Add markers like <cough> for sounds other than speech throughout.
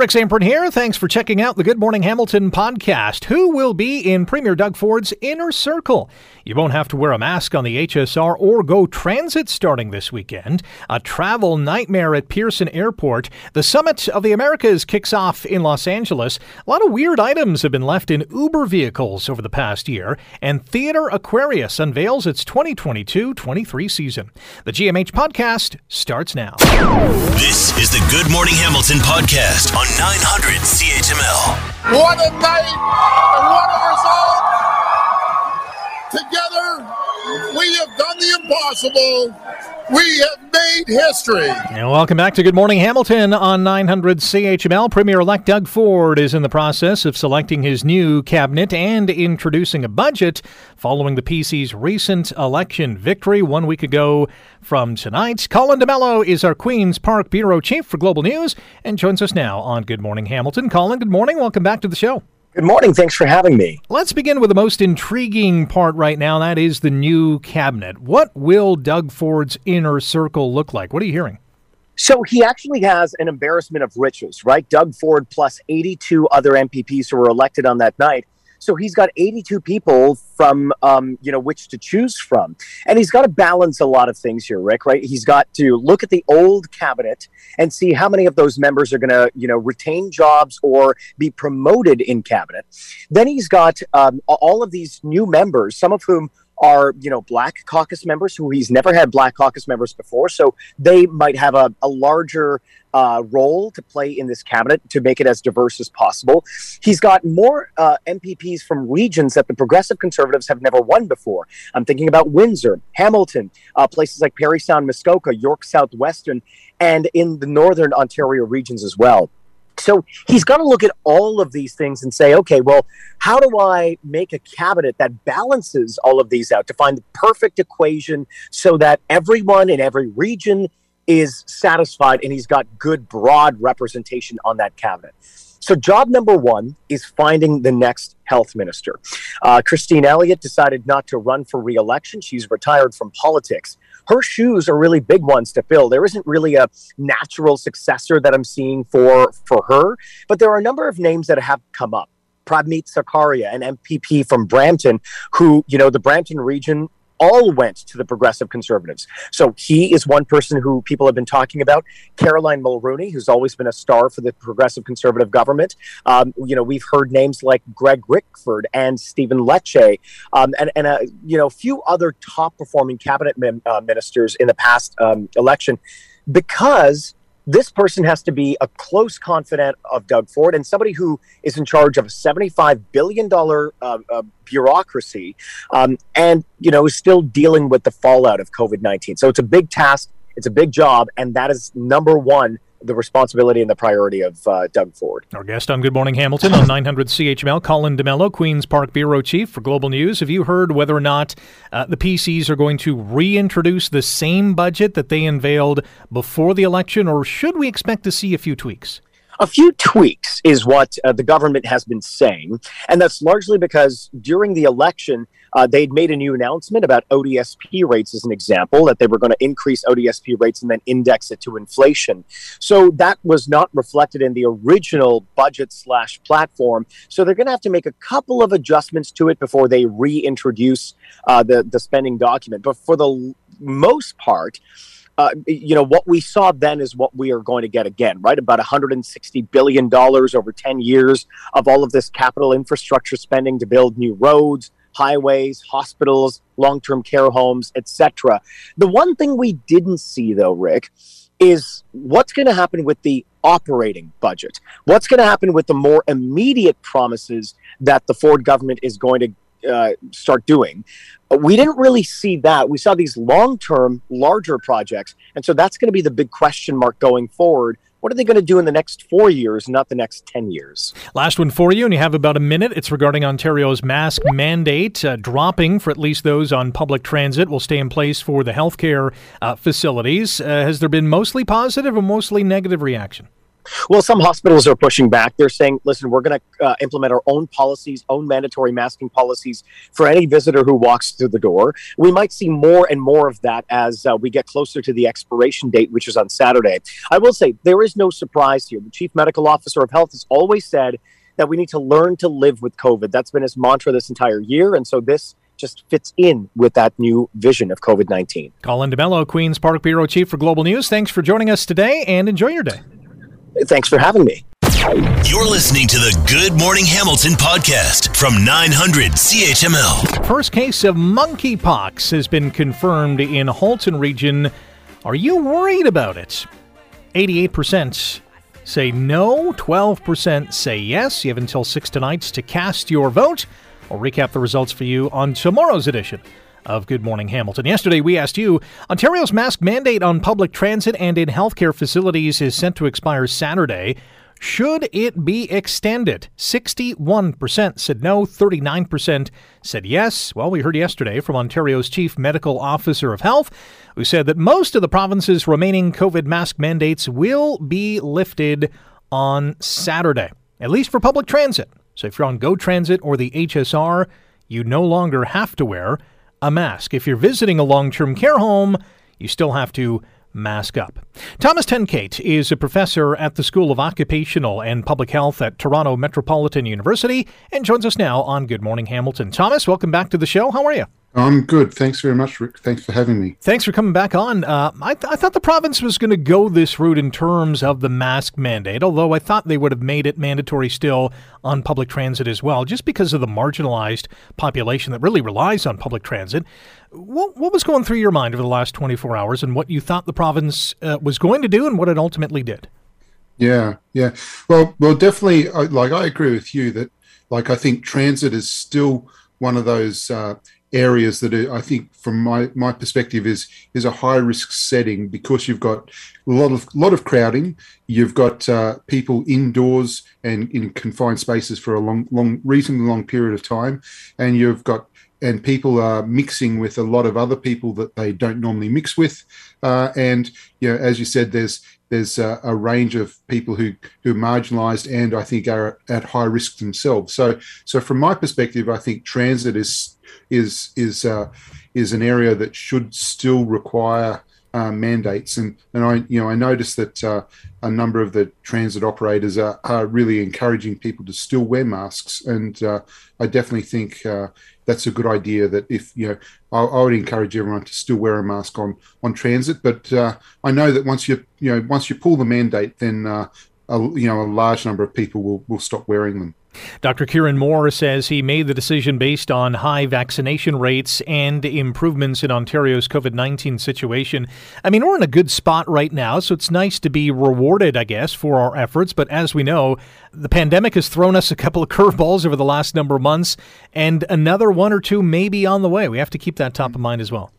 Rick Zamperin here. Thanks for checking out the Good Morning Hamilton podcast. Who will be in Premier Doug Ford's inner circle? You won't have to wear a mask on the HSR or go transit starting this weekend. A travel nightmare at Pearson Airport. The Summit of the Americas kicks off in Los Angeles. A lot of weird items have been left in Uber vehicles over the past year. And Theatre Aquarius unveils its 2022 23 season. The GMH podcast starts now. This is the Good Morning Hamilton podcast on 900 CHML. What a night and what a result! Together, we have done the impossible we have made history. And welcome back to Good Morning Hamilton on 900 CHML. Premier elect Doug Ford is in the process of selecting his new cabinet and introducing a budget following the PC's recent election victory one week ago from tonight. Colin D'Mello is our Queen's Park Bureau Chief for Global News and joins us now on Good Morning Hamilton. Colin, good morning. Welcome back to the show. Good morning. Thanks for having me. Let's begin with the most intriguing part right now. That is the new cabinet. What will Doug Ford's inner circle look like? What are you hearing? So he actually has an embarrassment of riches, right? Doug Ford plus 82 other MPPs who were elected on that night so he's got 82 people from, um, you know, which to choose from. And he's got to balance a lot of things here, Rick, right? He's got to look at the old cabinet and see how many of those members are going to, you know, retain jobs or be promoted in cabinet. Then he's got um, all of these new members, some of whom are you know black caucus members who he's never had black caucus members before. So they might have a, a larger uh, role to play in this cabinet to make it as diverse as possible. He's got more uh, mpps from regions that the progressive conservatives have never won before. I'm thinking about windsor hamilton uh, places like parry sound muskoka york southwestern and in the northern ontario regions as well so he's got to look at all of these things and say, okay, well, how do I make a cabinet that balances all of these out to find the perfect equation so that everyone in every region is satisfied and he's got good broad representation on that cabinet? So, job number one is finding the next health minister. Uh, Christine Elliott decided not to run for reelection. She's retired from politics her shoes are really big ones to fill. There isn't really a natural successor that I'm seeing for for her, but there are a number of names that have come up. Prabmeet Sarkaria, an MPP from Brampton, who, you know, the Brampton region all went to the progressive conservatives. So he is one person who people have been talking about. Caroline Mulroney, who's always been a star for the progressive conservative government. Um, you know, we've heard names like Greg Rickford and Stephen Lecce, um, and, and a you know few other top performing cabinet min- uh, ministers in the past um, election because this person has to be a close confidant of Doug Ford and somebody who is in charge of a $75 billion uh, uh, bureaucracy um, and, you know, is still dealing with the fallout of COVID 19. So it's a big task, it's a big job, and that is number one the responsibility and the priority of uh, Doug Ford. Our guest on Good Morning Hamilton on 900 CHML, Colin D'Mello, Queen's Park Bureau Chief for Global News. Have you heard whether or not uh, the PCs are going to reintroduce the same budget that they unveiled before the election, or should we expect to see a few tweaks? A few tweaks is what uh, the government has been saying, and that's largely because during the election, uh, they'd made a new announcement about ODSP rates, as an example, that they were going to increase ODSP rates and then index it to inflation. So that was not reflected in the original budget slash platform. So they're going to have to make a couple of adjustments to it before they reintroduce uh, the the spending document. But for the most part, uh, you know, what we saw then is what we are going to get again, right? About $160 billion over 10 years of all of this capital infrastructure spending to build new roads, highways, hospitals, long-term care homes, etc. The one thing we didn't see though, Rick, is what's going to happen with the operating budget? What's going to happen with the more immediate promises that the Ford government is going to uh, start doing. We didn't really see that. We saw these long term, larger projects. And so that's going to be the big question mark going forward. What are they going to do in the next four years, not the next 10 years? Last one for you, and you have about a minute. It's regarding Ontario's mask mandate uh, dropping for at least those on public transit will stay in place for the healthcare uh, facilities. Uh, has there been mostly positive or mostly negative reaction? Well, some hospitals are pushing back. They're saying, listen, we're going to uh, implement our own policies, own mandatory masking policies for any visitor who walks through the door. We might see more and more of that as uh, we get closer to the expiration date, which is on Saturday. I will say there is no surprise here. The chief medical officer of health has always said that we need to learn to live with COVID. That's been his mantra this entire year. And so this just fits in with that new vision of COVID 19. Colin D'Mello, Queen's Park Bureau Chief for Global News. Thanks for joining us today and enjoy your day. Thanks for having me. You're listening to the Good Morning Hamilton podcast from 900 CHML. First case of monkeypox has been confirmed in Halton region. Are you worried about it? 88% say no, 12% say yes. You have until 6 tonight to cast your vote. I'll recap the results for you on tomorrow's edition of Good Morning Hamilton. Yesterday, we asked you Ontario's mask mandate on public transit and in healthcare facilities is set to expire Saturday. Should it be extended? 61% said no, 39% said yes. Well, we heard yesterday from Ontario's Chief Medical Officer of Health, who said that most of the province's remaining COVID mask mandates will be lifted on Saturday, at least for public transit. So if you're on GO Transit or the HSR, you no longer have to wear a mask. If you're visiting a long term care home, you still have to mask up. Thomas Tenkate is a professor at the School of Occupational and Public Health at Toronto Metropolitan University and joins us now on Good Morning Hamilton. Thomas, welcome back to the show. How are you? I'm good. Thanks very much, Rick. Thanks for having me. Thanks for coming back on. Uh, I, th- I, thought the province was going to go this route in terms of the mask mandate, although I thought they would have made it mandatory still on public transit as well, just because of the marginalized population that really relies on public transit. What, what was going through your mind over the last 24 hours and what you thought the province uh, was going to do and what it ultimately did? Yeah, yeah. Well, well, definitely. Like I agree with you that, like I think transit is still one of those. Uh, areas that are, I think, from my, my perspective, is is a high risk setting because you've got a lot of lot of crowding. You've got uh, people indoors and in confined spaces for a long, long, reasonably long period of time, and you've got and people are mixing with a lot of other people that they don't normally mix with. Uh, and you know, as you said, there's there's a, a, range of people who who are marginalised and I think are at high risk themselves. So so from my perspective, I think transit is is is uh, is an area that should still require uh, mandates. And and I you know I noticed that uh, a number of the transit operators are, are really encouraging people to still wear masks. And uh, I definitely think uh, that's a good idea. That if you know I, I, would encourage everyone to still wear a mask on on transit. But uh, I know that once you you know once you pull the mandate, then a, you know a large number of people will will stop wearing them. Dr. Kieran Moore says he made the decision based on high vaccination rates and improvements in Ontario's COVID 19 situation. I mean, we're in a good spot right now, so it's nice to be rewarded, I guess, for our efforts. But as we know, the pandemic has thrown us a couple of curveballs over the last number of months, and another one or two may be on the way. We have to keep that top of mind as well.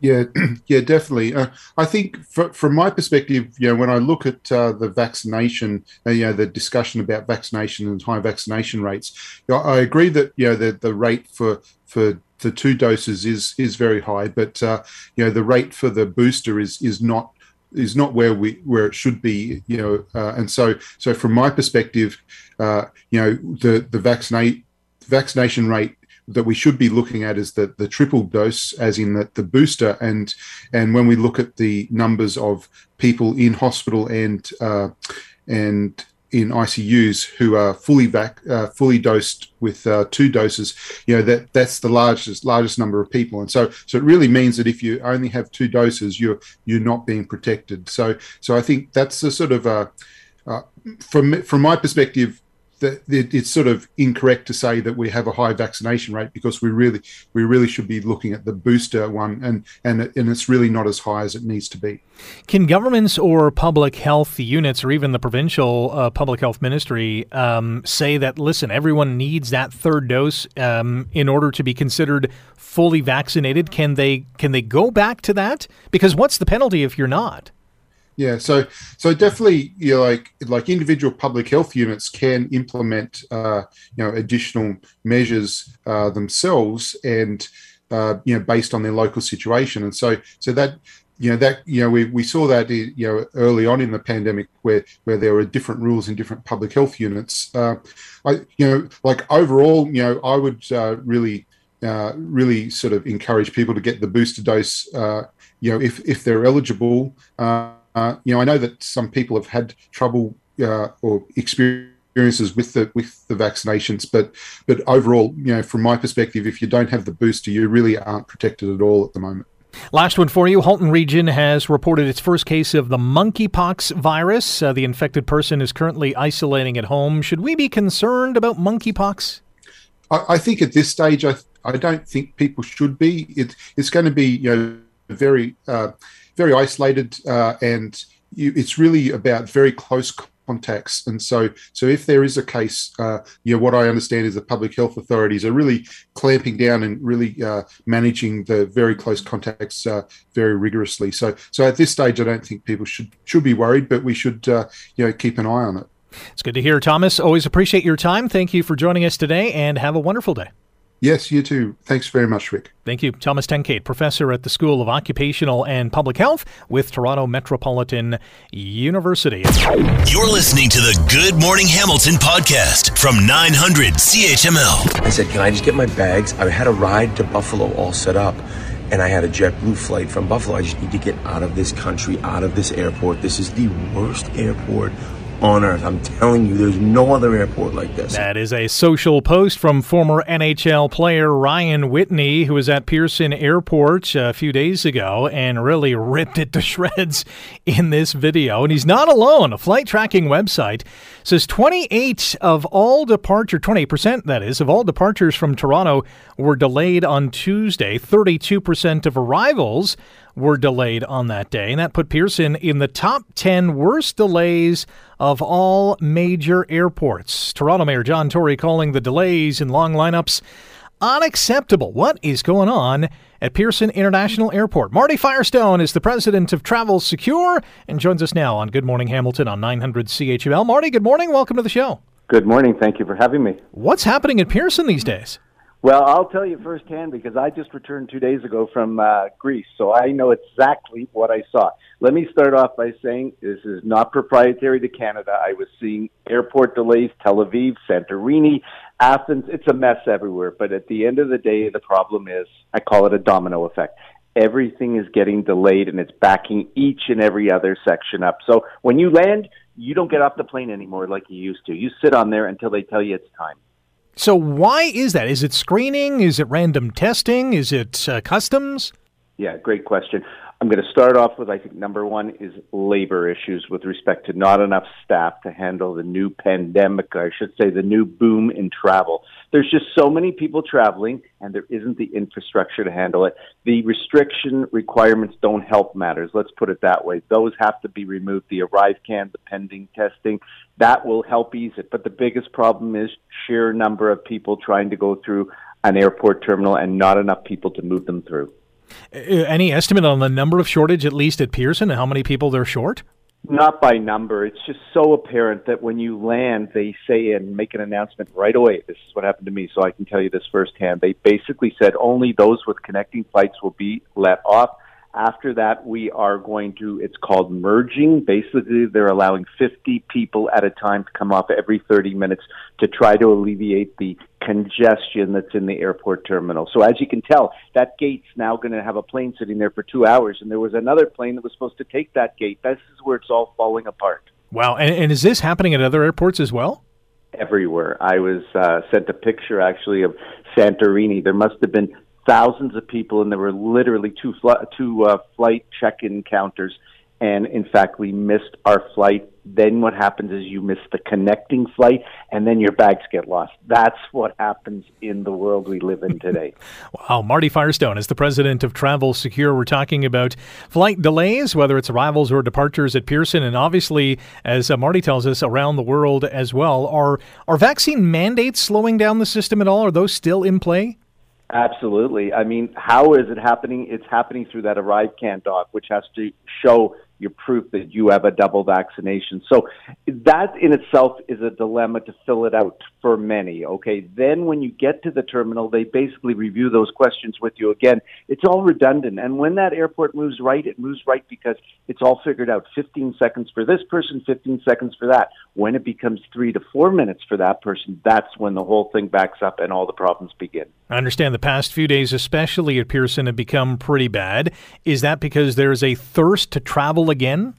Yeah, <clears throat> yeah, definitely. Uh, I think for, from my perspective, you know, when I look at uh, the vaccination, uh, you know, the discussion about vaccination and high vaccination rates, you know, I agree that you know the the rate for for the two doses is is very high, but uh, you know the rate for the booster is is not is not where we where it should be. You know, uh, and so so from my perspective, uh, you know, the the vaccinate vaccination rate that we should be looking at is the, the triple dose, as in the, the booster. And and when we look at the numbers of people in hospital and uh, and in ICUs who are fully vac, uh, fully dosed with uh, two doses, you know that that's the largest largest number of people, and so so it really means that if you only have two doses, you're you're not being protected. So so I think that's a sort of a uh, from from my perspective, that it's sort of incorrect to say that we have a high vaccination rate because we really we really should be looking at the booster one and and and it's really not as high as it needs to be. Can governments or public health units or even the provincial uh, public health ministry um, say that listen, everyone needs that third dose um, in order to be considered fully vaccinated? Can they can they go back to that? Because what's the penalty if you're not? Yeah, so so definitely, you know, like like individual public health units can implement, uh, you know, additional measures uh, themselves, and uh, you know, based on their local situation, and so so that you know that you know we, we saw that you know early on in the pandemic where where there were different rules in different public health units. Uh, I you know like overall you know I would uh, really uh, really sort of encourage people to get the booster dose. Uh, you know if if they're eligible. Uh, uh, you know I know that some people have had trouble or experiences with the with the vaccinations, but but overall you know from my perspective, if you don't have the booster, you really aren't protected at all at the moment. Last one for you. Halton Region has reported its first case of the monkeypox virus. Uh, the infected person is currently isolating at home. Should we be concerned about monkeypox? I, I think at this stage, I, I don't think people should be. It, it's going to be you know very uh, very isolated, uh, and you, it's really about very close contacts. And so, so if there is a case, uh, you know, what I understand is the public health authorities are really clamping down and really uh, managing the very close contacts uh, very rigorously. So, so at this stage, I don't think people should should be worried, but we should, uh, you know, keep an eye on it. It's good to hear, Thomas. Always appreciate your time. Thank you for joining us today, and have a wonderful day. Yes, you too. Thanks very much, Rick. Thank you. Thomas Tenkate, professor at the School of Occupational and Public Health with Toronto Metropolitan University. You're listening to the Good Morning Hamilton podcast from 900 CHML. I said, Can I just get my bags? I had a ride to Buffalo all set up and I had a JetBlue flight from Buffalo. I just need to get out of this country, out of this airport. This is the worst airport on earth. I'm telling you, there's no other airport like this. That is a social post from former NHL player Ryan Whitney, who was at Pearson Airport a few days ago and really ripped it to <laughs> shreds in this video. And he's not alone. A flight tracking website says 28 of all departure, 28% that is, of all departures from Toronto were delayed on Tuesday. 32% of arrivals were delayed on that day. And that put Pearson in the top 10 worst delays of all major airports. Toronto Mayor John Tory calling the delays and long lineups unacceptable. What is going on at Pearson International Airport? Marty Firestone is the president of Travel Secure and joins us now on Good Morning Hamilton on 900 CHML. Marty, good morning. Welcome to the show. Good morning. Thank you for having me. What's happening at Pearson these days? Well, I'll tell you firsthand because I just returned two days ago from uh, Greece, so I know exactly what I saw. Let me start off by saying this is not proprietary to Canada. I was seeing airport delays, Tel Aviv, Santorini, Athens. It's a mess everywhere. But at the end of the day, the problem is I call it a domino effect. Everything is getting delayed and it's backing each and every other section up. So when you land, you don't get off the plane anymore like you used to. You sit on there until they tell you it's time. So why is that? Is it screening? Is it random testing? Is it uh, customs? Yeah, great question. I'm going to start off with I think number one is labor issues with respect to not enough staff to handle the new pandemic, I should say the new boom in travel. There's just so many people traveling and there isn't the infrastructure to handle it. The restriction requirements don't help matters. Let's put it that way. Those have to be removed. The arrive can, the pending testing, that will help ease it. But the biggest problem is sheer number of people trying to go through an airport terminal and not enough people to move them through. Uh, any estimate on the number of shortage, at least at Pearson, and how many people they're short? Not by number. It's just so apparent that when you land, they say and make an announcement right away. This is what happened to me, so I can tell you this firsthand. They basically said only those with connecting flights will be let off. After that, we are going to, it's called merging. Basically, they're allowing 50 people at a time to come off every 30 minutes to try to alleviate the congestion that's in the airport terminal. So as you can tell, that gate's now going to have a plane sitting there for two hours, and there was another plane that was supposed to take that gate. This is where it's all falling apart. Wow. And, and is this happening at other airports as well? Everywhere. I was uh, sent a picture actually of Santorini. There must have been thousands of people, and there were literally two fl- two uh, flight check-in counters. And in fact, we missed our flight. Then what happens is you miss the connecting flight, and then your bags get lost. That's what happens in the world we live in today. <laughs> wow, Marty Firestone is the president of Travel Secure. We're talking about flight delays, whether it's arrivals or departures at Pearson, and obviously, as uh, Marty tells us, around the world as well. Are are vaccine mandates slowing down the system at all? Are those still in play? Absolutely. I mean, how is it happening? It's happening through that ArriveCAN doc, which has to show your proof that you have a double vaccination. So that in itself is a dilemma to fill it out for many. Okay. Then when you get to the terminal, they basically review those questions with you again. It's all redundant. And when that airport moves right, it moves right because it's all figured out 15 seconds for this person, 15 seconds for that. When it becomes three to four minutes for that person, that's when the whole thing backs up and all the problems begin. I understand the past few days, especially at Pearson, have become pretty bad. Is that because there's a thirst to travel again?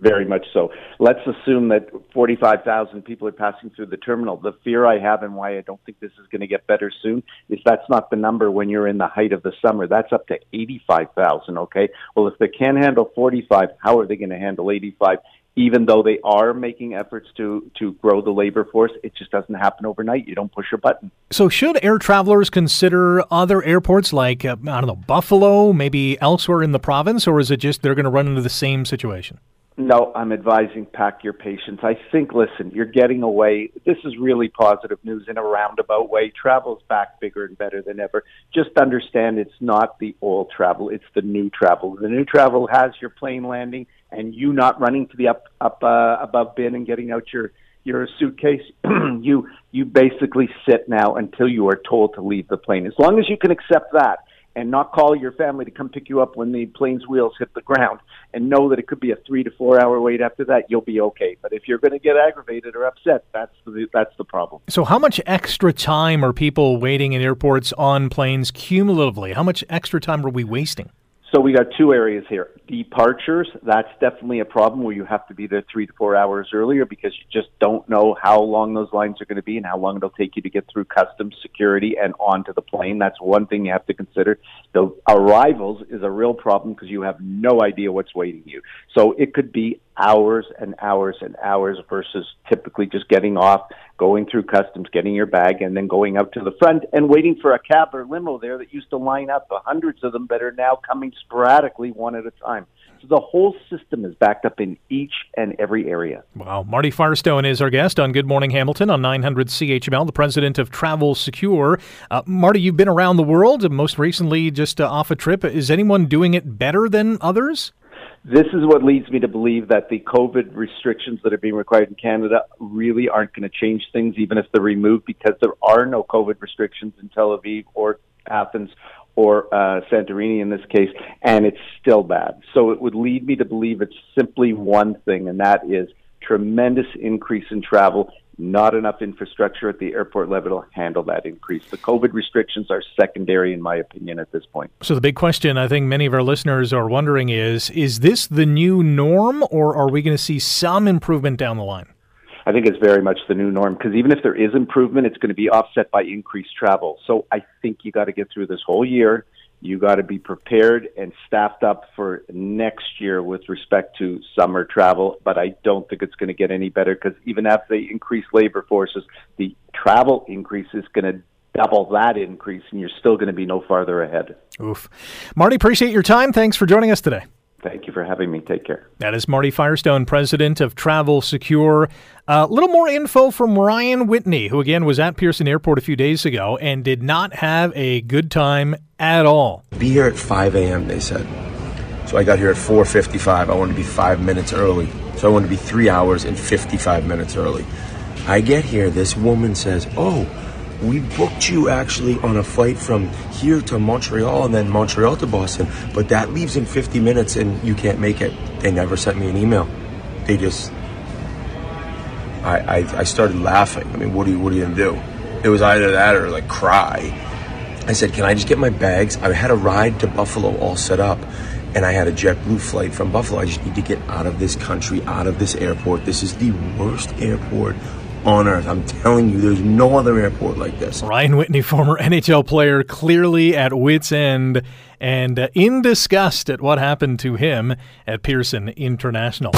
Very much so. Let's assume that 45,000 people are passing through the terminal. The fear I have and why I don't think this is going to get better soon is that's not the number when you're in the height of the summer. That's up to 85,000, okay? Well, if they can't handle 45, how are they going to handle 85? Even though they are making efforts to, to grow the labor force, it just doesn't happen overnight. You don't push a button. So, should air travelers consider other airports like, uh, I don't know, Buffalo, maybe elsewhere in the province, or is it just they're going to run into the same situation? No, I'm advising pack your patience. I think, listen, you're getting away. This is really positive news in a roundabout way. Travel's back bigger and better than ever. Just understand it's not the old travel, it's the new travel. The new travel has your plane landing and you not running to the up, up uh, above bin and getting out your, your suitcase. <clears throat> you, you basically sit now until you are told to leave the plane. As long as you can accept that, and not call your family to come pick you up when the plane's wheels hit the ground and know that it could be a three to four hour wait after that, you'll be okay. But if you're going to get aggravated or upset, that's the, that's the problem. So, how much extra time are people waiting in airports on planes cumulatively? How much extra time are we wasting? So we got two areas here. Departures, that's definitely a problem where you have to be there three to four hours earlier because you just don't know how long those lines are going to be and how long it'll take you to get through customs security and onto the plane. That's one thing you have to consider. The arrivals is a real problem because you have no idea what's waiting you. So it could be hours and hours and hours versus typically just getting off, going through customs, getting your bag, and then going out to the front and waiting for a cab or limo there that used to line up. Hundreds of them that are now coming sporadically one at a time. So the whole system is backed up in each and every area. Wow. Marty Firestone is our guest on Good Morning Hamilton on 900 CHML, the president of Travel Secure. Uh, Marty, you've been around the world, most recently just uh, off a trip. Is anyone doing it better than others? This is what leads me to believe that the COVID restrictions that are being required in Canada really aren't going to change things, even if they're removed, because there are no COVID restrictions in Tel Aviv or Athens or uh, Santorini in this case, and it's still bad. So it would lead me to believe it's simply one thing, and that is tremendous increase in travel not enough infrastructure at the airport level to handle that increase. The COVID restrictions are secondary, in my opinion, at this point. So, the big question I think many of our listeners are wondering is is this the new norm, or are we going to see some improvement down the line? I think it's very much the new norm because even if there is improvement, it's going to be offset by increased travel. So, I think you got to get through this whole year you got to be prepared and staffed up for next year with respect to summer travel. But I don't think it's going to get any better because even after they increase labor forces, the travel increase is going to double that increase, and you're still going to be no farther ahead. Oof. Marty, appreciate your time. Thanks for joining us today. Thank you for having me. Take care. That is Marty Firestone, president of Travel Secure. A uh, little more info from Ryan Whitney, who again was at Pearson Airport a few days ago and did not have a good time at all. Be here at 5 a.m. They said. So I got here at 4:55. I wanted to be five minutes early. So I wanted to be three hours and 55 minutes early. I get here. This woman says, "Oh." We booked you actually on a flight from here to Montreal and then Montreal to Boston, but that leaves in 50 minutes and you can't make it. They never sent me an email. They just, I, I, I started laughing. I mean, what are you, what are you gonna do? It was either that or like cry. I said, can I just get my bags? I had a ride to Buffalo all set up and I had a JetBlue flight from Buffalo. I just need to get out of this country, out of this airport. This is the worst airport on earth. I'm telling you, there's no other airport like this. Ryan Whitney, former <laughs> NHL player, clearly at wits' end and uh, in disgust at what happened to him at Pearson International.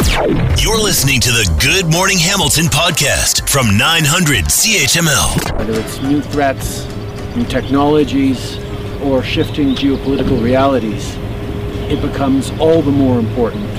You're listening to the Good Morning Hamilton podcast from 900 CHML. Whether it's new threats, new technologies, or shifting geopolitical realities, it becomes all the more important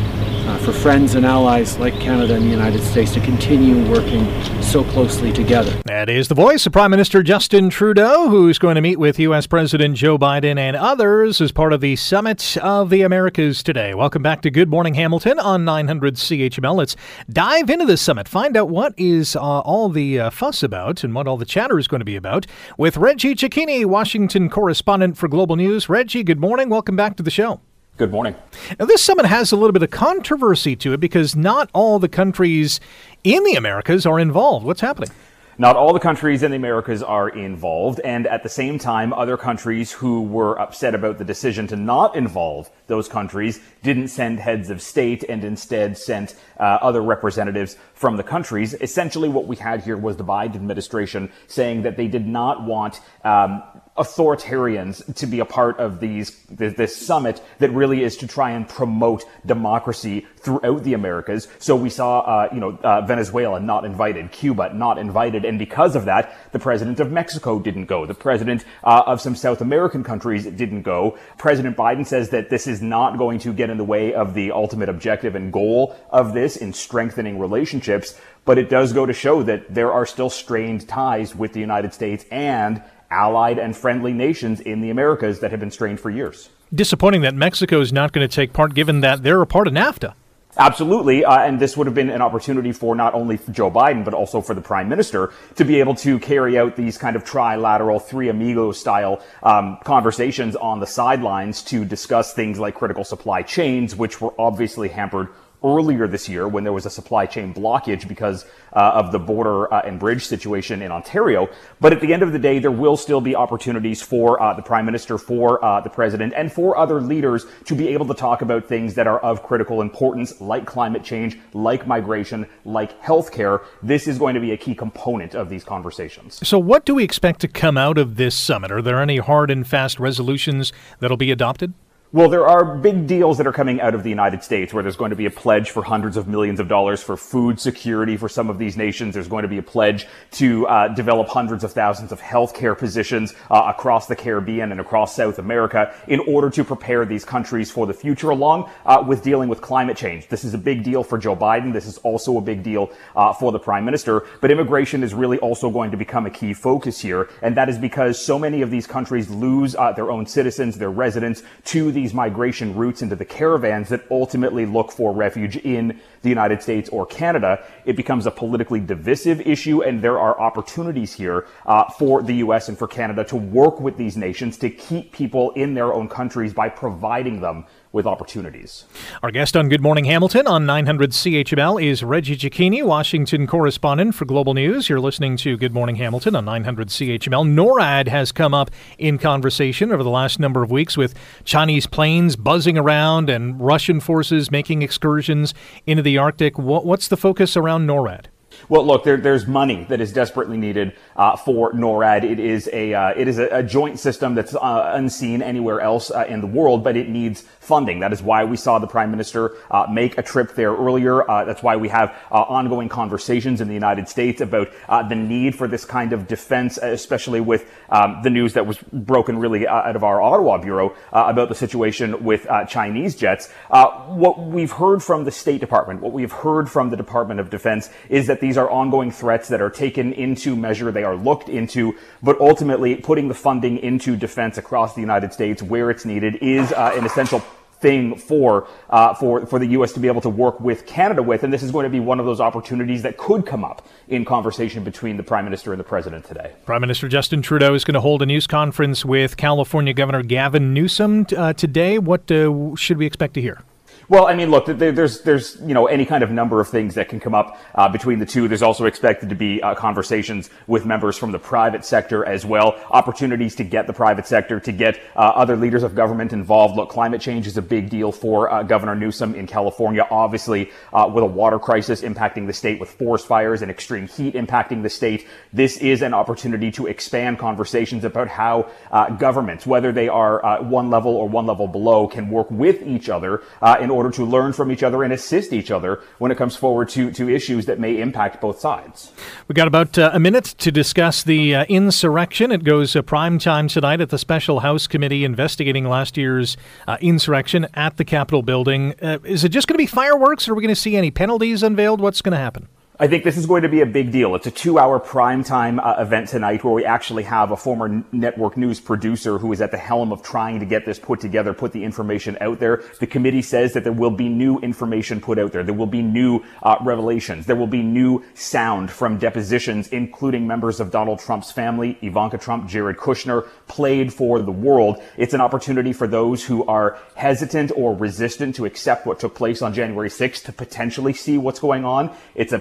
for friends and allies like Canada and the United States to continue working so closely together. That is the voice of Prime Minister Justin Trudeau, who's going to meet with U.S. President Joe Biden and others as part of the Summit of the Americas today. Welcome back to Good Morning Hamilton on 900 CHML. Let's dive into the summit, find out what is uh, all the uh, fuss about and what all the chatter is going to be about with Reggie Cecchini, Washington correspondent for Global News. Reggie, good morning. Welcome back to the show. Good morning. Now, this summit has a little bit of controversy to it because not all the countries in the Americas are involved. What's happening? Not all the countries in the Americas are involved, and at the same time, other countries who were upset about the decision to not involve those countries didn't send heads of state and instead sent uh, other representatives from the countries. Essentially, what we had here was the Biden administration saying that they did not want um, authoritarians to be a part of these this summit that really is to try and promote democracy throughout the Americas. So we saw, uh, you know, uh, Venezuela not invited, Cuba not invited, and because of that, the president of Mexico didn't go. The president uh, of some South American countries didn't go. President Biden says that this is not going to get in the way of the ultimate objective and goal of this in strengthening relationships, but it does go to show that there are still strained ties with the United States and allied and friendly nations in the Americas that have been strained for years. Disappointing that Mexico is not going to take part, given that they're a part of NAFTA. Absolutely, uh, and this would have been an opportunity for not only Joe Biden but also for the Prime Minister to be able to carry out these kind of trilateral, three amigos style um, conversations on the sidelines to discuss things like critical supply chains, which were obviously hampered earlier this year when there was a supply chain blockage because uh, of the border uh, and bridge situation in Ontario. But at the end of the day, there will still be opportunities for uh, the prime minister, for uh, the president, and for other leaders to be able to talk about things that are of critical importance, like climate change, like migration, like healthcare. This is going to be a key component of these conversations. So, what do we expect to come out of this summit? Are there any hard and fast resolutions that'll be adopted? Well, there are big deals that are coming out of the United States where there's going to be a pledge for hundreds of millions of dollars for food security for some of these nations. There's going to be a pledge to uh, develop hundreds of thousands of healthcare positions uh, across the Caribbean and across South America in order to prepare these countries for the future along uh, with dealing with climate change. This is a big deal for Joe Biden. This is also a big deal uh, for the prime minister. But immigration is really also going to become a key focus here. And that is because so many of these countries lose uh, their own citizens, their residents to the these migration routes into the caravans that ultimately look for refuge in the United States or Canada, it becomes a politically divisive issue, and there are opportunities here uh, for the U.S. and for Canada to work with these nations to keep people in their own countries by providing them with opportunities. Our guest on Good Morning Hamilton on 900 CHML is Reggie Cecchini, Washington correspondent for Global News. You're listening to Good Morning Hamilton on 900 CHML. NORAD has come up in conversation over the last number of weeks with Chinese planes buzzing around and Russian forces making excursions into the Arctic. what's the focus around NORAD? Well, look, there, there's money that is desperately needed uh, for NORAD. It is a uh, it is a, a, joint system that's uh, unseen anywhere else uh, in the world, but it needs funding. That is why we saw the prime minister uh, make a trip there earlier. Uh, that's why we have ongoing conversations in the United States about the need for this kind of defense, especially with um, the news that was broken really out of our Ottawa bureau about the situation with Chinese jets. what we've heard from the State Department, what we've heard from the Department of Defense, is that these are ongoing threats that are taken into measure. They are looked into, but ultimately putting the funding into defense across the United States where it's needed is uh, an essential thing for uh, for for the U.S. to be able to work with Canada with, and this is going to be one of those opportunities that could come up in conversation between the Prime Minister and the President today. Prime Minister Justin Trudeau is going to hold a news conference with California Governor Gavin Newsom uh, today. What uh, should we expect to hear? Well, I mean, look, there's there's you know any kind of number of things that can come up uh, between the two. There's also expected to be uh, conversations with members from the private sector as well, opportunities to get the private sector to get uh, other leaders of government involved. Look, climate change is a big deal for uh, Governor Newsom in California, obviously uh, with a water crisis impacting the state, with forest fires and extreme heat impacting the state. This is an opportunity to expand conversations about how uh, governments, whether they are one level or one level below, can work with each other in order order to learn from each other and assist each other when it comes forward to, to issues that may impact both sides. We've got about uh, a minute to discuss the uh, insurrection. It goes uh, prime time tonight at the Special House Committee investigating last year's uh, insurrection at the Capitol building. Uh, is it just going to be fireworks, or are we going to see any penalties unveiled? What's going to happen? I think this is going to be a big deal. It's a two-hour primetime uh, event tonight where we actually have a former network news producer who is at the helm of trying to get this put together, put the information out there. The committee says that there will be new information put out there. There will be new uh, revelations. There will be new sound from depositions, including members of Donald Trump's family, Ivanka Trump, Jared Kushner, played for the world. It's an opportunity for those who are hesitant or resistant to accept what took place on January 6th to potentially see what's going on. It's a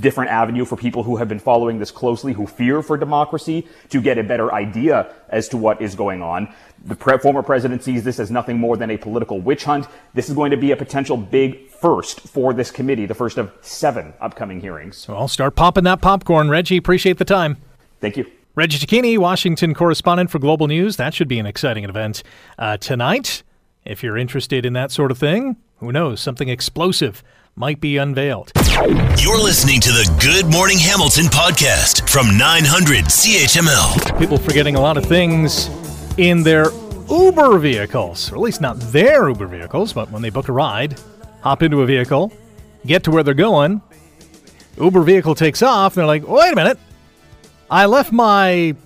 different avenue for people who have been following this closely, who fear for democracy, to get a better idea as to what is going on. The pre- former president sees this as nothing more than a political witch hunt. This is going to be a potential big first for this committee, the first of seven upcoming hearings. So I'll start popping that popcorn. Reggie, appreciate the time. Thank you. Reggie Cecchini, Washington correspondent for Global News. That should be an exciting event uh, tonight. If you're interested in that sort of thing, who knows, something explosive might be unveiled. You're listening to the Good Morning Hamilton podcast from 900 CHML. People forgetting a lot of things in their Uber vehicles, or at least not their Uber vehicles, but when they book a ride, hop into a vehicle, get to where they're going, Uber vehicle takes off, and they're like, wait a minute, I left my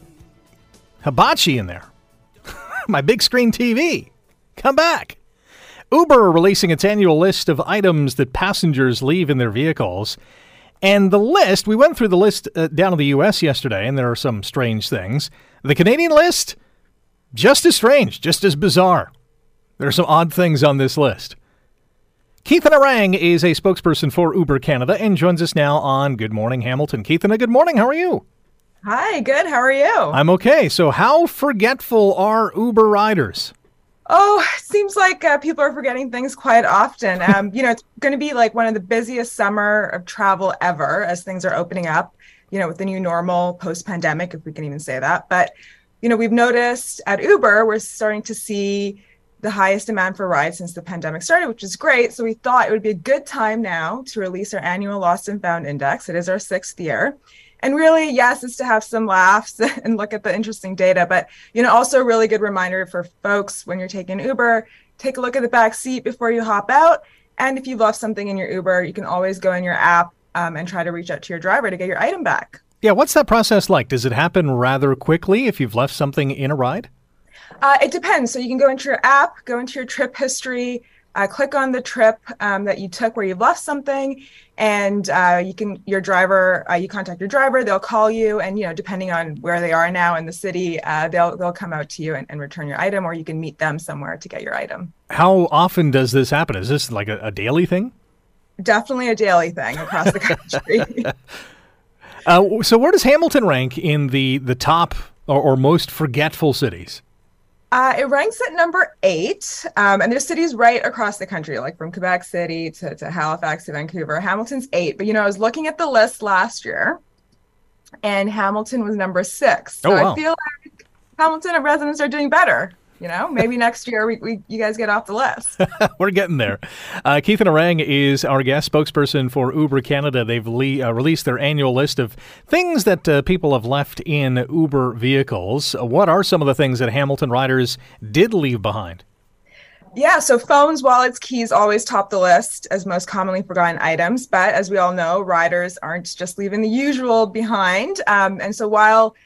hibachi in there, <laughs> my big screen TV. Come back. Uber releasing its annual list of items that passengers leave in their vehicles. And the list, we went through the list uh, down in the US yesterday, and there are some strange things. The Canadian list, just as strange, just as bizarre. There are some odd things on this list. Keerthana Rang is a spokesperson for Uber Canada and joins us now on Good Morning Hamilton. Keerthana, good morning. How are you? Hi, good. How are you? I'm okay. So, how forgetful are Uber riders? Oh, it seems like uh, people are forgetting things quite often. <laughs> Um, you know, it's going to be like one of the busiest summer of travel ever as things are opening up, you know, with the new normal post pandemic, if we can even say that. But, you know, we've noticed at Uber, we're starting to see the highest demand for rides since the pandemic started, which is great. So we thought it would be a good time now to release our annual Lost and Found Index. It is our sixth year and really yes it's to have some laughs and look at the interesting data but you know also a really good reminder for folks when you're taking uber take a look at the back seat before you hop out. And if you've left something in your uber you can always go in your app um, and try to reach out to your driver to get your item back. Yeah what's that process like? Does it happen rather quickly if you've left something in a ride? Uh, it depends. So you can go into your app go into your trip history uh, click on the trip um, that you took where you left something and uh, you can your driver uh, you contact your driver they'll call you and you know depending on where they are now in the city uh, they'll they'll come out to you and, and, return your item or you can meet them somewhere to get your item. How often does this happen? Is this like a, a daily thing? Definitely a daily thing across the country. <laughs> <laughs> Uh, so where does hamilton rank in the the top or, or most forgetful cities uh, it ranks at number eight, um, and there's cities right across the country, like from Quebec City to, to Halifax to Vancouver. Hamilton's eight, but you know, I was looking at the list last year, and Hamilton was number six. So oh, wow. I feel like Hamilton residents are doing better you know, maybe next year we, we you guys get off the list. <laughs> We're getting there. Uh, Keerthana Rang is our guest spokesperson for Uber Canada. They've le- uh, released their annual list of things that uh, people have left in Uber vehicles. what are some of the things that Hamilton riders did leave behind? Yeah, so phones, wallets, keys always top the list as most commonly forgotten items. But as we all know, riders aren't just leaving the usual behind. Um, and so while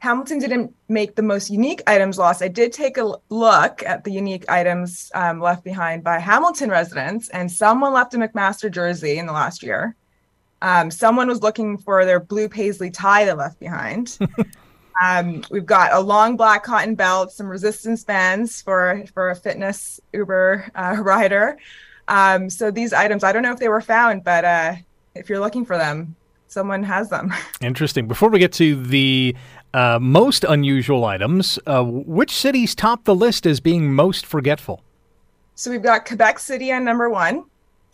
Hamilton didn't make the most unique items lost. I did take a look at the unique items um, left behind by Hamilton residents, and someone left a McMaster jersey in the last year. Um, someone was looking for their blue paisley tie they left behind. <laughs> um, we've got a long black cotton belt, some resistance bands for for a fitness Uber uh, <laughs> rider. Um, so these items, I don't know if they were found, but uh, if you're looking for them, someone has them. <laughs> Interesting. Before we get to the uh, most unusual items. Uh, which cities top the list as being most forgetful? So we've got Quebec City on number one.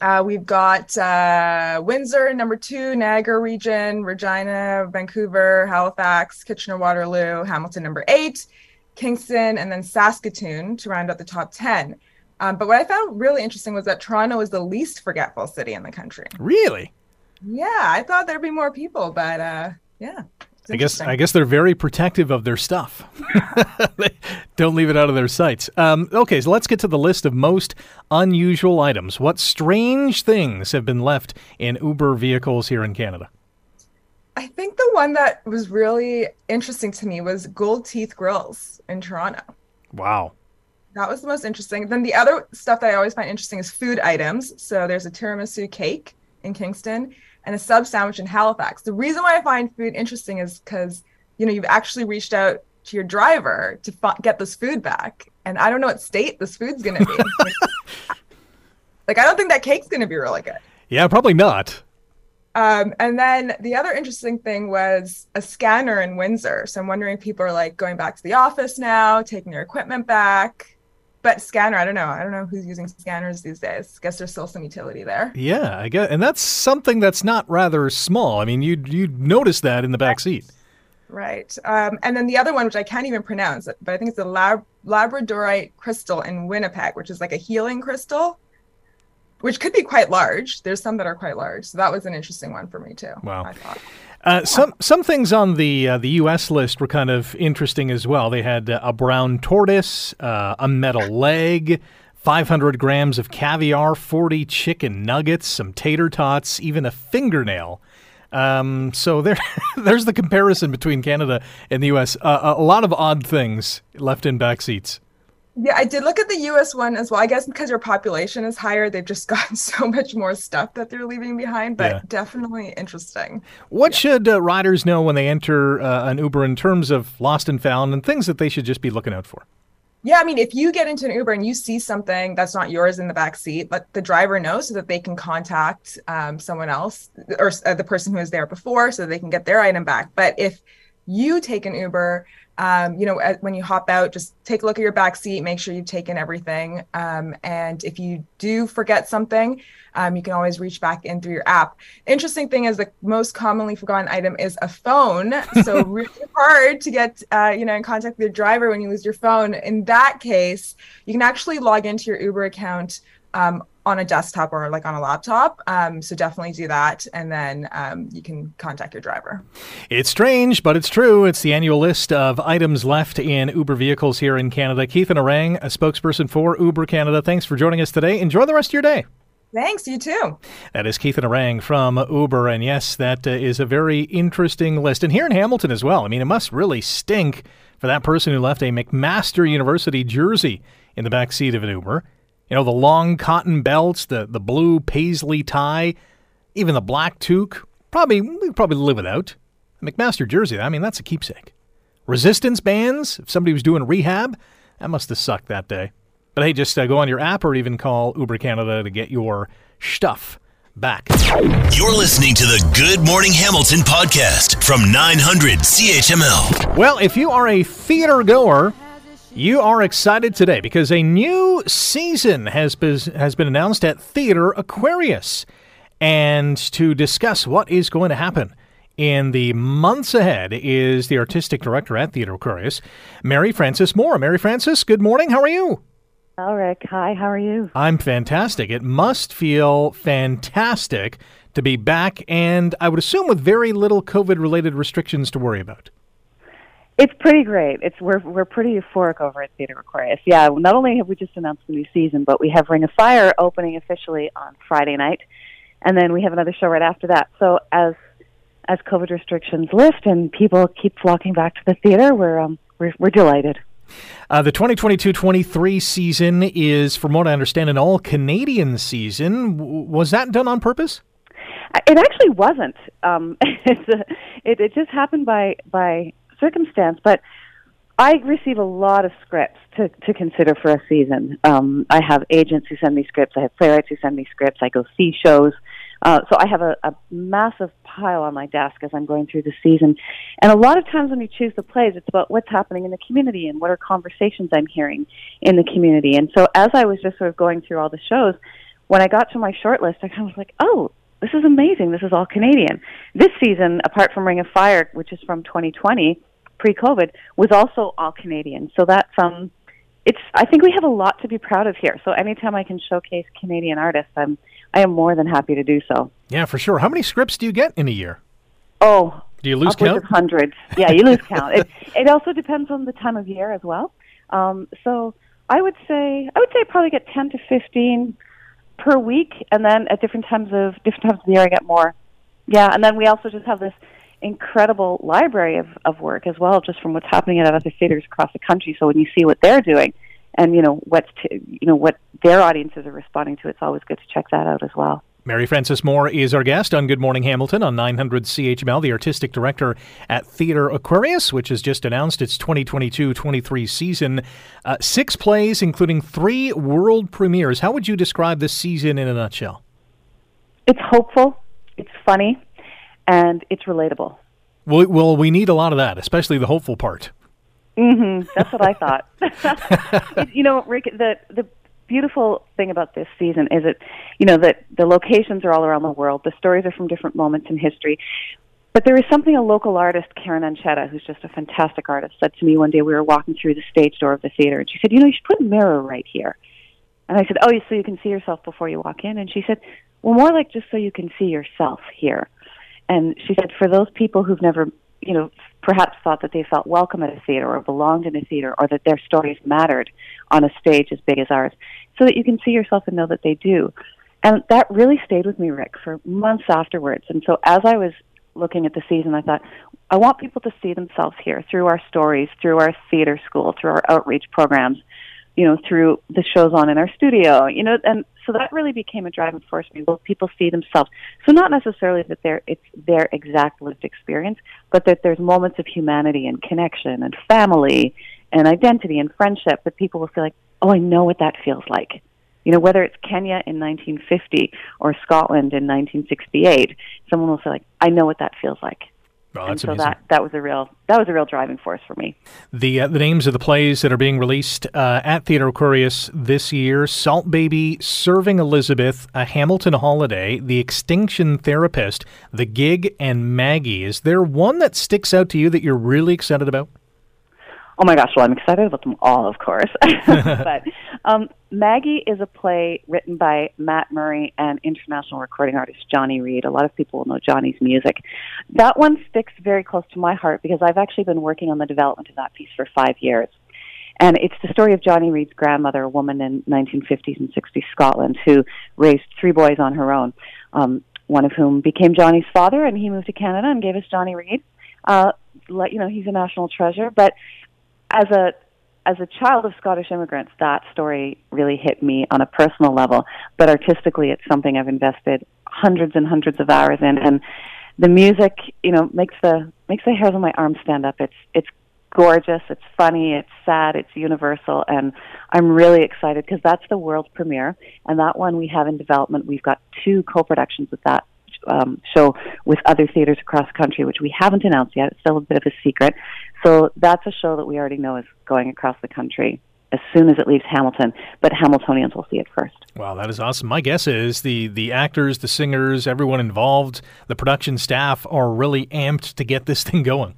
Uh, we've got uh, Windsor number two, Niagara region, Regina, Vancouver, Halifax, Kitchener, Waterloo, Hamilton number eight, Kingston, and then Saskatoon to round out the top 10. Um, but what I found really interesting was that Toronto is the least forgetful city in the country. Really? Yeah, I thought there'd be more people, but uh, yeah. I guess I guess they're very protective of their stuff. <laughs> don't leave it out of their sights. Um, okay, so let's get to the list of most unusual items. What strange things have been left in Uber vehicles here in Canada? I think the one that was really interesting to me was gold teeth grills in Toronto. Wow. That was the most interesting. Then the other stuff that I always find interesting is food items. So there's a tiramisu cake in Kingston and a sub sandwich in Halifax. The reason why I find food interesting is because you know you've actually reached out to your driver to f- get this food back, and I don't know what state this food's going to be. <laughs> like I don't think that cake's going to be really good. Yeah, probably not. Um, and then the other interesting thing was a scanner in Windsor. So I'm wondering if people are like going back to the office now, taking their equipment back. But scanner, I don't know. I don't know who's using scanners these days. Guess there's still some utility there. Yeah, I guess, and that's something that's not rather small. I mean, you you notice that in the back seat. Right. Um, and then the other one, which I can't even pronounce, but I think it's the lab- Labradorite crystal in Winnipeg, which is like a healing crystal, which could be quite large. There's some that are quite large. So that was an interesting one for me too. Wow. Uh, some some things on the uh, the U.S. list were kind of interesting as well. They had uh, a brown tortoise, uh, a metal leg, 500 grams of caviar, 40 chicken nuggets, some tater tots, even a fingernail. Um, so there, <laughs> there's the comparison between Canada and the U.S. Uh, a lot of odd things left in back seats. Yeah, I did look at the US one as well. I guess because your population is higher, they've just <laughs> gotten so much more stuff that they're leaving behind, but Yeah. definitely interesting. What should uh, riders know when they enter uh, an Uber in terms of lost and found and things that they should just be looking out for? Yeah, I mean, if you get into an Uber and you see something that's not yours in the back seat, let the driver know so that they can contact um, someone else or uh, the person who was there before so they can get their item back. But if you take an Uber, um, you know, when you hop out, just take a look at your back seat, make sure you've taken everything. Um, and if you do forget something, um, you can always reach back in through your app. Interesting thing is the most commonly forgotten item is a phone. So <laughs> really hard to get, uh, you know, in contact with your driver when you lose your phone. In that case, you can actually log into your Uber account um, on a desktop or like on a laptop. Um, so definitely do that, and then um, you can contact your driver. It's strange, but it's true. It's the annual list of items left in Uber vehicles here in Canada. Keerthana Rang, a spokesperson for Uber Canada, thanks for joining us today. Enjoy the rest of your day. Thanks, you too. That is Keerthana Rang from Uber. And yes, that uh, is a very interesting list. And here in Hamilton as well. I mean, it must really stink for that person who left a McMaster University jersey in the back seat of an Uber. You know, the long cotton belts, the, the blue paisley tie, even the black toque. Probably, we probably live without. A McMaster jersey, I mean, that's a keepsake. Resistance bands, if somebody was doing rehab, that must have sucked that day. But hey, just uh, go on your app or even call Uber Canada to get your stuff back. You're listening to the Good Morning Hamilton podcast from 900 CHML. Well, if you are a theater goer, you are excited today because a new season has been, has been announced at Theatre Aquarius. And to discuss what is going to happen in the months ahead is the artistic director at Theatre Aquarius, Mary Frances Moore. Mary Frances, good morning. How are you? Well, Rick, hi, how are you? I'm fantastic. It must feel fantastic to be back, and I would assume with very little COVID related restrictions to worry about. It's pretty great. It's we're we're pretty euphoric over at Theatre Aquarius. Yeah, not only have we just announced the new season, but we have Ring of Fire opening officially on Friday night, and then we have another show right after that. So as as COVID restrictions lift and people keep flocking back to the theater, we're um, we're, we're delighted. Uh, the 2022 23 season is, from what I understand, an all Canadian season. W- was that done on purpose? It actually wasn't. Um, <laughs> it's a, it, it just happened by by circumstance. But I receive a lot of scripts to to consider for a season. Um, I have agents who send me scripts. I have playwrights who send me scripts. I go see shows. Uh, so I have a, a massive pile on my desk as I'm going through the season. And a lot of times when you choose the plays, it's about what's happening in the community and what are conversations I'm hearing in the community. And so as I was just sort of going through all the shows, when I got to my short list, I kind of was like, oh, this is amazing. This is all Canadian. This season, apart from Ring of Fire, which is from 2020, pre-COVID, was also all Canadian. So that's um, it's I think we have a lot to be proud of here. So anytime I can showcase Canadian artists, I'm I am more than happy to do so. Yeah, for sure. How many scripts do you get in a year? Oh, do you lose count? Hundreds. Yeah, you lose <laughs> count. It it also depends on the time of year as well. Um, so I would say I would say I probably get ten to fifteen per week, and then at different times of different times of the year I get more. Yeah, and then we also just have this incredible library of, of work as well, just from what's happening at other theaters across the country. So when you see what they're doing, and you know what's t- you know what their audiences are responding to, it's always good to check that out as well. Mary Frances Moore is our guest on Good Morning Hamilton on 900 CHML, the artistic director at Theatre Aquarius, which has just announced its 2022 23 season. Uh, six plays, including three world premieres. How would you describe this season in a nutshell? It's hopeful, it's funny, and it's relatable. Well, well we need a lot of that, especially the hopeful part. Mm-hmm. That's what I thought. <laughs> <laughs> you know, Rick, the the beautiful thing about this season is it, you know, that the locations are all around the world. The stories are from different moments in history. But there is something a local artist, Karen Anchetta, who's just a fantastic artist, said to me one day. We were walking through the stage door of the theater, and she said, "You know, you should put a mirror right here." And I said, "Oh, so you can see yourself before you walk in." And she said, "Well, more like just so you can see yourself here." And she said, "For those people who've never, you know, perhaps thought that they felt welcome at a theater or belonged in a theater or that their stories mattered on a stage as big as ours, so that you can see yourself and know that they do. And that really stayed with me, Rick, for months afterwards. And so as I was looking at the season, I thought, I want people to see themselves here through our stories, through our theater school, through our outreach programs, you know, through the shows on in our studio, you know, and so that really became a driving force for me. Will people see themselves? So not necessarily that they're it's their exact lived experience, but that there's moments of humanity and connection and family and identity and friendship that people will feel like, oh, I know what that feels like. You know, whether it's Kenya in 1950 or Scotland in 1968, someone will say like, I know what that feels like. Oh, and so amazing. that that was a real that was a real driving force for me. The uh, the names of the plays that are being released uh, at Theatre Aquarius this year: Salt Baby, Serving Elizabeth, A Hamilton Holiday, The Extinction Therapist, The Gig, and Maggie. Is there one that sticks out to you that you're really excited about? Oh my gosh, well, I'm excited about them all, of course. <laughs> <laughs> but um, Maggie is a play written by Matt Murray and international recording artist Johnny Reid. A lot of people will know Johnny's music. That one sticks very close to my heart because I've actually been working on the development of that piece for five years. And it's the story of Johnny Reid's grandmother, a woman in 1950s and 60s Scotland, who raised three boys on her own, um, one of whom became Johnny's father, and he moved to Canada and gave us Johnny Reid. Uh, let, you know, he's a national treasure. But as a as a child of Scottish immigrants, that story really hit me on a personal level. But artistically, it's something I've invested hundreds and hundreds of hours in, and the music, you know, makes the makes the hairs on my arms stand up. It's it's gorgeous, it's funny, it's sad, it's universal, and I'm really excited because that's the world premiere, and that one we have in development. We've got two co-productions with that um, show with other theaters across the country, which we haven't announced yet. It's still a bit of a secret. So that's a show that we already know is going across the country as soon as it leaves Hamilton, but Hamiltonians will see it first. Wow, that is awesome. My guess is the the actors, the singers, everyone involved, the production staff are really amped to get this thing going.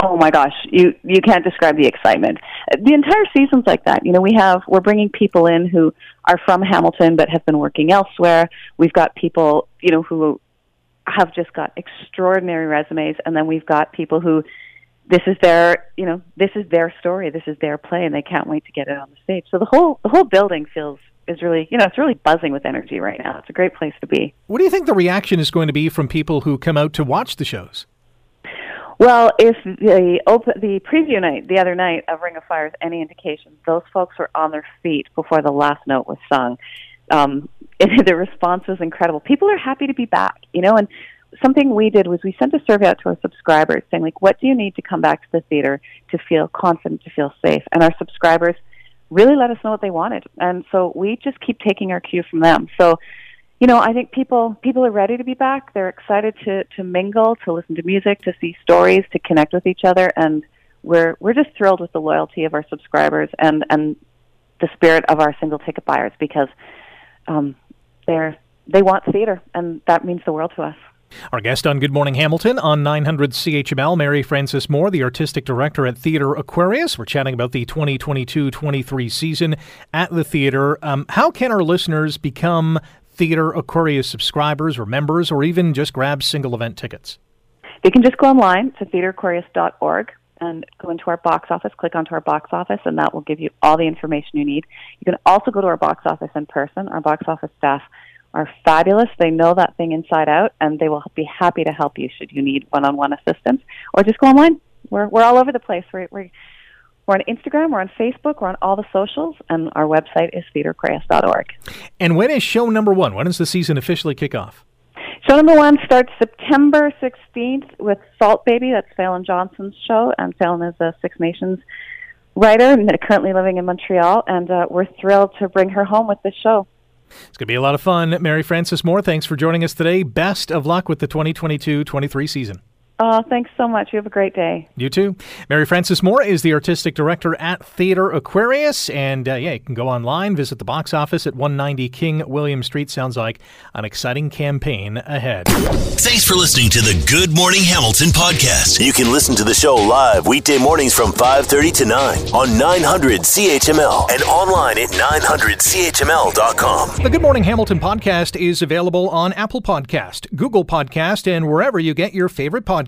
Oh my gosh, you you can't describe the excitement. The entire season's like that. You know, we have we're bringing people in who are from Hamilton but have been working elsewhere. We've got people, you know, who have just got extraordinary resumes and then we've got people who this is their, you know, this is their story, this is their play and they can't wait to get it on the stage. So the whole the whole building feels is really, you know, it's really buzzing with energy right now. It's a great place to be. What do you think the reaction is going to be from people who come out to watch the shows? Well, if the op- the preview night the other night of Ring of Fire is any indication, those folks were on their feet before the last note was sung. Um, <laughs> the response was incredible. People are happy to be back, you know. And something we did was we sent a survey out to our subscribers saying, like, what do you need to come back to the theater to feel confident, to feel safe? And our subscribers really let us know what they wanted, and so we just keep taking our cue from them. So you know, I think people people are ready to be back. They're excited to to mingle, to listen to music, to see stories, to connect with each other, and we're we're just thrilled with the loyalty of our subscribers and and the spirit of our single ticket buyers because um, they're they want theater, and that means the world to us. Our guest on Good Morning Hamilton on 900 CHML, Mary Frances Moore, the artistic director at Theatre Aquarius. We're chatting about the 2022 23 season at the theater. Um, how can our listeners become Theatre Aquarius subscribers or members, or even just grab single event tickets? They can just go online to theatreaquarius.org and go into our box office, click onto our box office, and that will give you all the information you need. You can also go to our box office in person. Our box office staff are fabulous. They know that thing inside out, and they will be happy to help you should you need one-on-one assistance, or just go online. We're we're all over the place. We're, we're we're on Instagram, we're on Facebook, we're on all the socials, and our website is theatreaquarius.org. And when is show number one? When does the season officially kick off? Show number one starts September 16th with Salt Baby. That's Falen Johnson's show, and Falen is a Six Nations writer currently living in Montreal, and uh, we're thrilled to bring her home with this show. It's going to be a lot of fun. Mary Frances Moore, thanks for joining us today. Best of luck with the 2022 23 season. Oh, thanks so much. You have a great day. You too. Mary Frances Moore is the artistic director at Theatre Aquarius. And uh, yeah, you can go online, visit the box office at 190 King William Street. Sounds like an exciting campaign ahead. Thanks for listening to the Good Morning Hamilton podcast. You can listen to the show live weekday mornings from 5.30 to 9 on 900 CHML and online at 900CHML.com. The Good Morning Hamilton podcast is available on Apple Podcast, Google Podcast, and wherever you get your favorite podcasts